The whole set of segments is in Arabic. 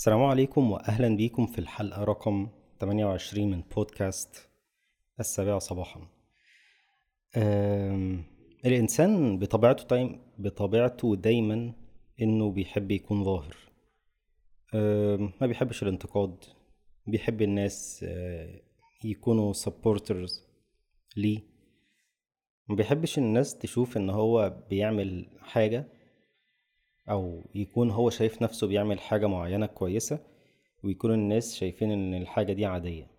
السلام عليكم وأهلا بيكم في الحلقة رقم 28 من بودكاست السابعة صباحا. الإنسان بطبيعته دايم بطبيعته دايما إنه بيحب يكون ظاهر. ما بيحبش الانتقاد بيحب الناس أه، يكونوا supporters ليه. ما بيحبش الناس تشوف إن هو بيعمل حاجة أو يكون هو شايف نفسه بيعمل حاجة معينة كويسة ويكون الناس شايفين إن الحاجة دي عادية.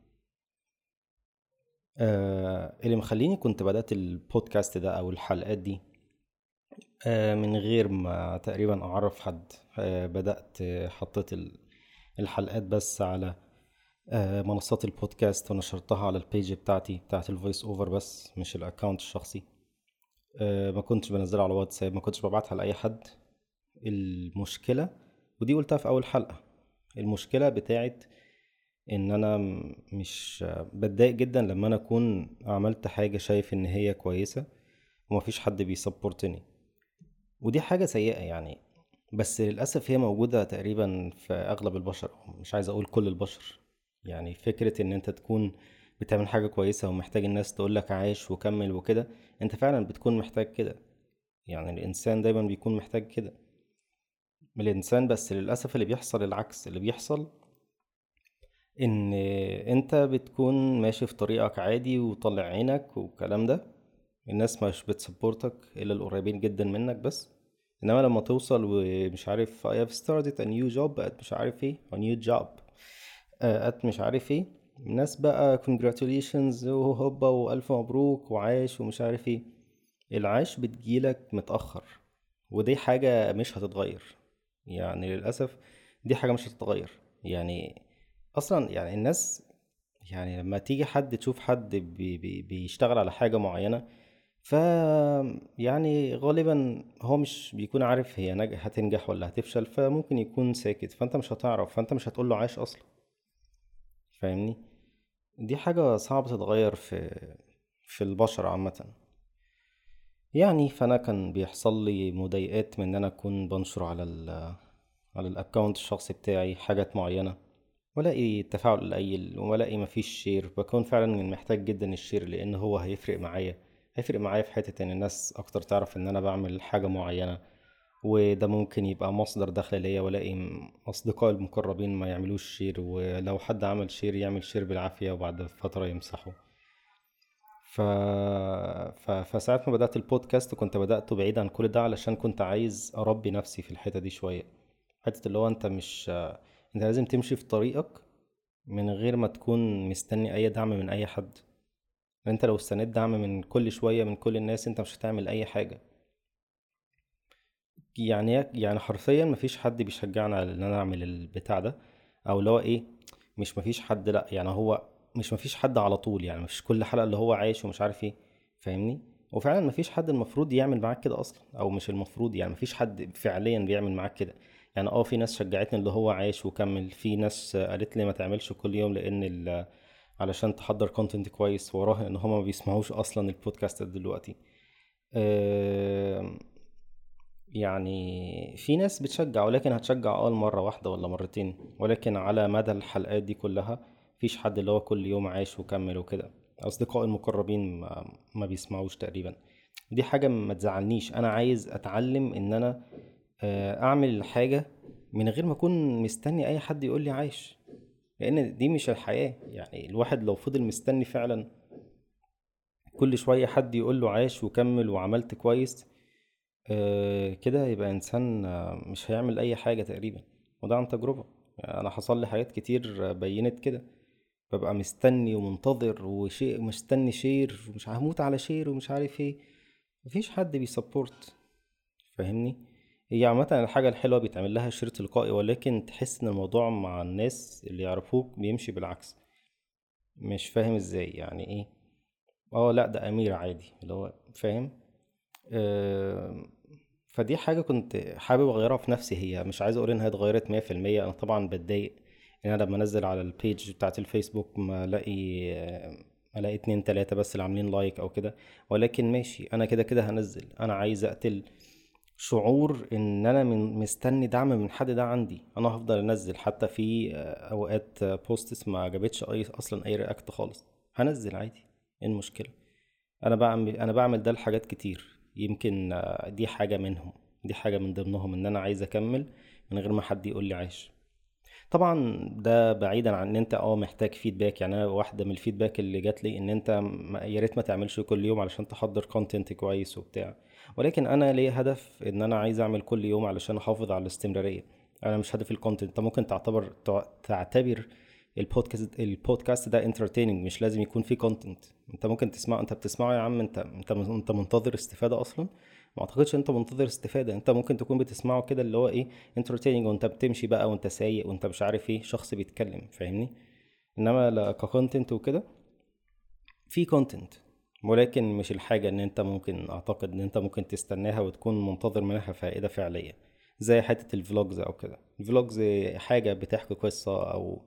آه اللي مخليني كنت بدأت البودكاست ده أو الحلقات دي آه من غير ما تقريبا أعرف حد آه بدأت حطيت ال- الحلقات بس على آه منصات البودكاست ونشرتها على ال page بتاعتي بتاعت ال voice over بس مش ال account الشخصي. آه ما كنتش بنزلها على واتساب ما كنتش ببعتها لأي حد. المشكلة ودي قلتها في أول حلقة. المشكلة بتاعت إن أنا م- مش بتضايق جدا لما أنا أكون عملت حاجة شايف إن هي كويسة ومفيش حد بيسبورتني. ودي حاجة سيئة يعني بس للأسف هي موجودة تقريبا في أغلب البشر مش عايز أقول كل البشر. يعني فكرة إن أنت تكون بتعمل حاجة كويسة ومحتاج الناس تقولك عايش وكمل وكده أنت فعلا بتكون محتاج كده. يعني الإنسان دايما بيكون محتاج كده. من الإنسان بس للأسف اللي بيحصل العكس اللي بيحصل إن أنت بتكون ماشي في طريقك عادي وطلع عينك والكلام ده. الناس مش بتسبورتك إلا القريبين جدا منك بس. إنما لما توصل ومش عارف I have started a new job at مش عارف إيه a new job آه، at مش عارف إيه. الناس بقى congratulations وهوبا وألف مبروك وعاش ومش عارف إيه. العاش بتجيلك متأخر ودي حاجة مش هتتغير. يعني للأسف دي حاجة مش هتتغير. يعني أصلا يعني الناس يعني لما تيجي حد تشوف حد بي بي بيشتغل على حاجة معينة ف يعني غالبا هو مش بيكون عارف هي نج... هتنجح ولا هتفشل فممكن يكون ساكت فأنت مش هتعرف فأنت مش هتقوله عاش أصلا. فاهمني؟ دي حاجة صعبة تتغير في في البشر عامة. يعني فأنا كان بيحصل لي مضايقات من إن أنا أكون بنشر على ال على ال account الشخصي بتاعي حاجات معينة. والاقي تفاعل قليل والاقي مفيش share بكون فعلا محتاج جدا ال share لأن هو هيفرق معايا. هيفرق معايا في حتة إن الناس أكتر تعرف إن أنا بعمل حاجة معينة. وده ممكن يبقى مصدر دخل ليا والاقي اصدقائي المقربين ما يعملوش share ولو حد عمل share يعمل share بالعافية وبعد فترة يمسحه. ف... ف... فساعة ما بدأت البودكاست كنت بدأته بعيد عن كل ده علشان كنت عايز أربي نفسي في الحتة دي شوية. حتة اللي هو أنت مش أنت لازم تمشي في طريقك من غير ما تكون مستني أي دعم من أي حد. أنت لو استنيت دعم من كل شوية من كل الناس أنت مش هتعمل أي حاجة. يعني يعني حرفيا مفيش حد بيشجعني على إن أنا أعمل البتاع ده. أو اللي هو إيه مش مفيش حد لأ يعني هو مش مفيش حد على طول يعني مش كل حلقة اللي هو عايش ومش عارف إيه فاهمني؟ وفعلا مفيش حد المفروض يعمل معاك كده أصلا أو مش المفروض يعني مفيش حد فعليا بيعمل معاك كده. يعني آه في ناس شجعتني اللي هو عايش وكمل في ناس قالت لي ما تعملش كل يوم لأن علشان تحضر كونتنت كويس وراها إن هما ما بيسمعوش أصلا البودكاست دلوقتي. آم، يعني في ناس بتشجع ولكن هتشجع آه مرة واحدة ولا مرتين ولكن على مدى الحلقات دي كلها مفيش حد اللي هو كل يوم عايش وكمل وكده. أصدقائي المقربين ما, ما بيسمعوش تقريبا. دي حاجة ما تزعلنيش. أنا عايز أتعلم إن أنا آه، أعمل حاجة من غير ما أكون مستني أي حد يقول لي عايش. لأن دي مش الحياة. يعني الواحد لو فضل مستني فعلا كل شوية حد يقول له عاش وكمل وعملت كويس آه، كده يبقى إنسان آه، مش هيعمل أي حاجة تقريبا. وده عن تجربة. يعني أنا حصل لي حاجات كتير بينت كده. ببقى مستني ومنتظر وشيء مستني share ومش هموت على share ومش عارف إيه. مفيش حد بي support. فاهمني؟ هي عامة الحاجة الحلوة بيتعمل لها share تلقائي ولكن تحس إن الموضوع مع الناس اللي يعرفوك بيمشي بالعكس. مش فاهم إزاي يعني إيه؟ آه لأ ده أمير عادي اللي هو فاهم؟ آه، فدي حاجة كنت حابب أغيرها في نفسي. هي مش عايز أقول إنها اتغيرت مية في المية. أنا طبعا بتضايق إن أنا لما أنزل على ال page بتاعت الفيسبوك ما ألاقي ما ألاقي اتنين تلاتة بس اللي عاملين like أو كده. ولكن ماشي أنا كده كده هنزل. أنا عايز أقتل شعور إن أنا من مستني دعم من حد ده عندي. أنا هفضل أنزل حتى في أوقات posts ما جابتش أي أصلا أي react خالص. هنزل عادي. إيه المشكلة؟ أنا بعمل أنا بعمل ده لحاجات كتير. يمكن دي حاجة منهم. دي حاجة من ضمنهم إن أنا عايز أكمل من غير ما حد يقول لي عاش. طبعا ده بعيدا عن إن أنت آه محتاج feedback يعني أنا واحدة من ال feedback اللي جات لي إن أنت يا ريت ما تعملش كل يوم علشان تحضر content كويس وبتاع. ولكن أنا ليا هدف إن أنا عايز أعمل كل يوم علشان أحافظ على الاستمرارية. أنا مش هدفي ال content أنت ممكن تعتبر تعتبر ال podcast ال podcast ده entertaining مش لازم يكون فيه content أنت ممكن تسمع أنت بتسمعه يا عم. أنت أنت أنت منتظر استفادة أصلا. ما أعتقدش أنت منتظر استفادة. أنت ممكن تكون بتسمعه كده اللي هو إيه entertaining وأنت بتمشي بقى وأنت سايق وأنت مش عارف إيه شخص بيتكلم فاهمني؟ إنما ك content وكده في content ولكن مش الحاجة إن أنت ممكن أعتقد إن أنت ممكن تستناها وتكون منتظر منها فائدة فعلية. زي حتة ال vlogs أو كده. ال vlogs حاجة بتحكي قصة أو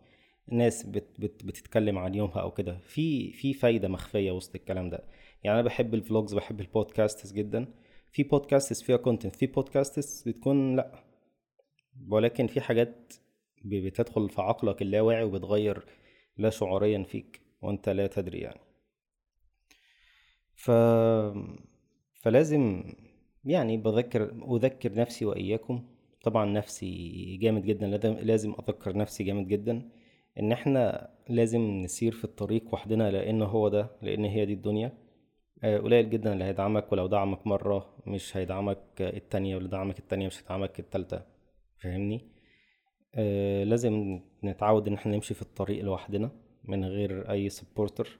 ناس بت بت بتتكلم عن يومها أو كده. في في فايدة مخفية وسط الكلام ده. يعني أنا بحب ال vlogs بحب ال podcasts جدا. في podcasts فيها content في podcasts بتكون لا. ولكن في حاجات بتدخل في عقلك اللاواعي وبتغير لا شعوريا فيك وأنت لا تدري يعني. ف فلازم يعني بذكر أذكر نفسي وإياكم. طبعا نفسي جامد جدا. لازم أذكر نفسي جامد جدا. إن إحنا لازم نسير في الطريق وحدنا لأن هو ده لأن هي دي الدنيا. قليل جدا اللي هيدعمك ولو دعمك مرة مش هيدعمك التانية ولو دعمك التانية مش هيدعمك التالتة. فاهمني؟ آه لازم نتعود إن إحنا نمشي في الطريق لوحدنا من غير أي سبورتر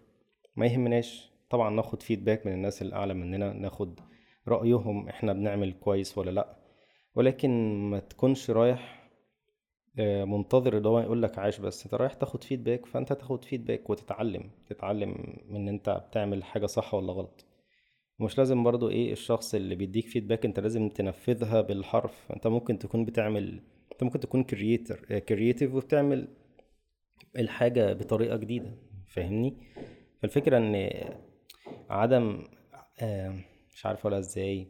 ما يهمناش. طبعا ناخد feedback من الناس اللي أعلى مننا ناخد رأيهم إحنا بنعمل كويس ولا لأ. ولكن ما تكونش رايح آه، منتظر اللي هو يقول لك عاش بس. انت رايح تاخد feedback فانت تاخد feedback وتتعلم تتعلم من انت بتعمل حاجة صح ولا غلط. مش لازم برضو إيه الشخص اللي بيديك feedback انت لازم تنفذها بالحرف. انت ممكن تكون بتعمل انت ممكن تكون creator creative وبتعمل الحاجة بطريقة جديدة. فاهمني؟ فالفكرة ان عدم آه، مش عارف اقولها إزاي. آه،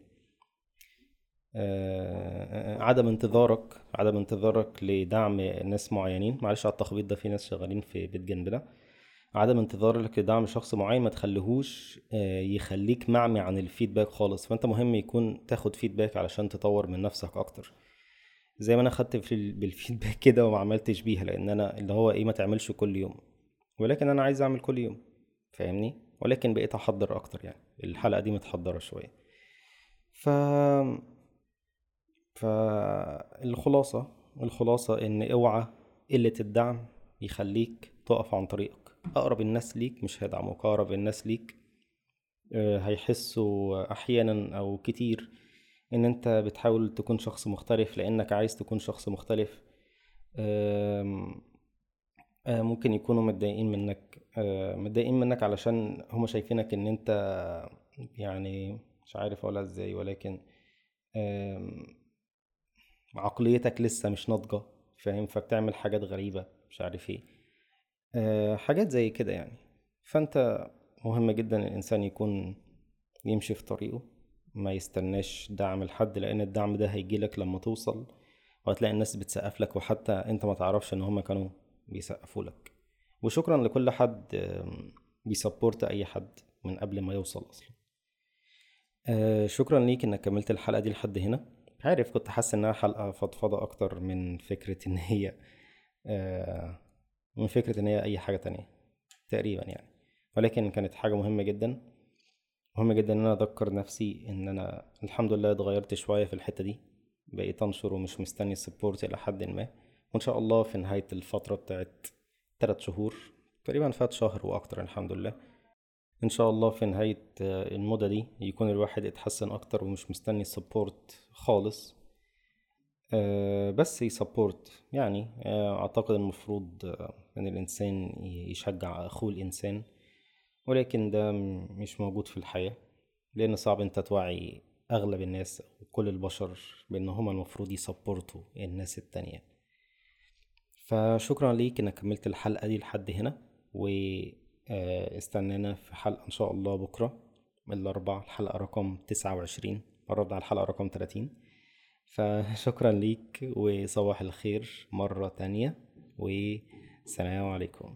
عدم انتظارك عدم انتظارك لدعم ناس معينين. معلش على التخبيط ده في ناس شغالين في بيت جنبنا. عدم انتظارك لدعم شخص معين ما تخليهوش آه، يخليك معمي عن الفيدباك خالص. فانت مهم يكون تاخد فيدباك علشان تطور من نفسك أكتر. زي ما أنا خدت في بالفيدباك كده وما عملتش بيها لأن أنا اللي هو إيه ما تعملش كل يوم. ولكن أنا عايز أعمل كل يوم فاهمني؟ ولكن بقيت أحضر أكتر يعني. الحلقة دي متحضرة شوية. ف فالخلاصة الخلاصة إن اوعى قلة الدعم يخليك تقف عن طريقك. أقرب الناس ليك مش هيدعموك أقرب الناس ليك آه، هيحسوا أحيانا أو كتير إن أنت بتحاول تكون شخص مختلف لأنك عايز تكون شخص مختلف. آه، ممكن يكونوا متضايقين منك. آه، متضايقين منك علشان هما شايفينك إن أنت يعني مش عارف أقولها إزاي ولكن عقليتك لسه مش ناضجة فاهم؟ فبتعمل حاجات غريبة مش عارف إيه. أه حاجات زي كده يعني. فانت مهم جدا الإنسان يكون يمشي في طريقه ما يستناش دعم لحد لأن الدعم ده هيجيلك لما توصل وهتلاقي الناس بتسقف لك وحتى أنت ما تعرفش إن هما كانوا بيسقفوا لك. وشكرا لكل حد بيسبورت أي حد من قبل ما يوصل أصلا. أه شكرا ليك إنك كملت الحلقة دي لحد هنا. عارف كنت حاسس إنها حلقة فضفضة أكتر من فكرة إن هي آه، من فكرة إن هي أي حاجة تانية تقريبا يعني. ولكن كانت حاجة مهمة جدا مهم جدا إن أنا أذكر نفسي إن أنا الحمد لله اتغيرت شوية في الحتة دي بقيت أنشر ومش مستني ال support إلى حد ما. وإن شاء الله في نهاية الفترة بتاعت تلات شهور تقريبا فات شهر وأكتر الحمد لله إن شاء الله في نهاية آه، المدة دي يكون الواحد اتحسن أكتر ومش مستني support خالص. آه، بس يسبورت يعني آه، أعتقد المفروض إن الإنسان يشجع أخوه الإنسان ولكن ده مش موجود في الحياة لأن صعب أنت توعي أغلب الناس وكل البشر بأن هما المفروض يسبورتوا الناس التانية. فشكرا ليك إنك كملت الحلقة دي لحد هنا و استنانا في حلقة إن شاء الله بكرة. الأربع الحلقة رقم تسعة وعشرين. قربنا على الحلقة رقم تلاتين. فشكرا ليك وصباح الخير مرة تانية والسلام عليكم.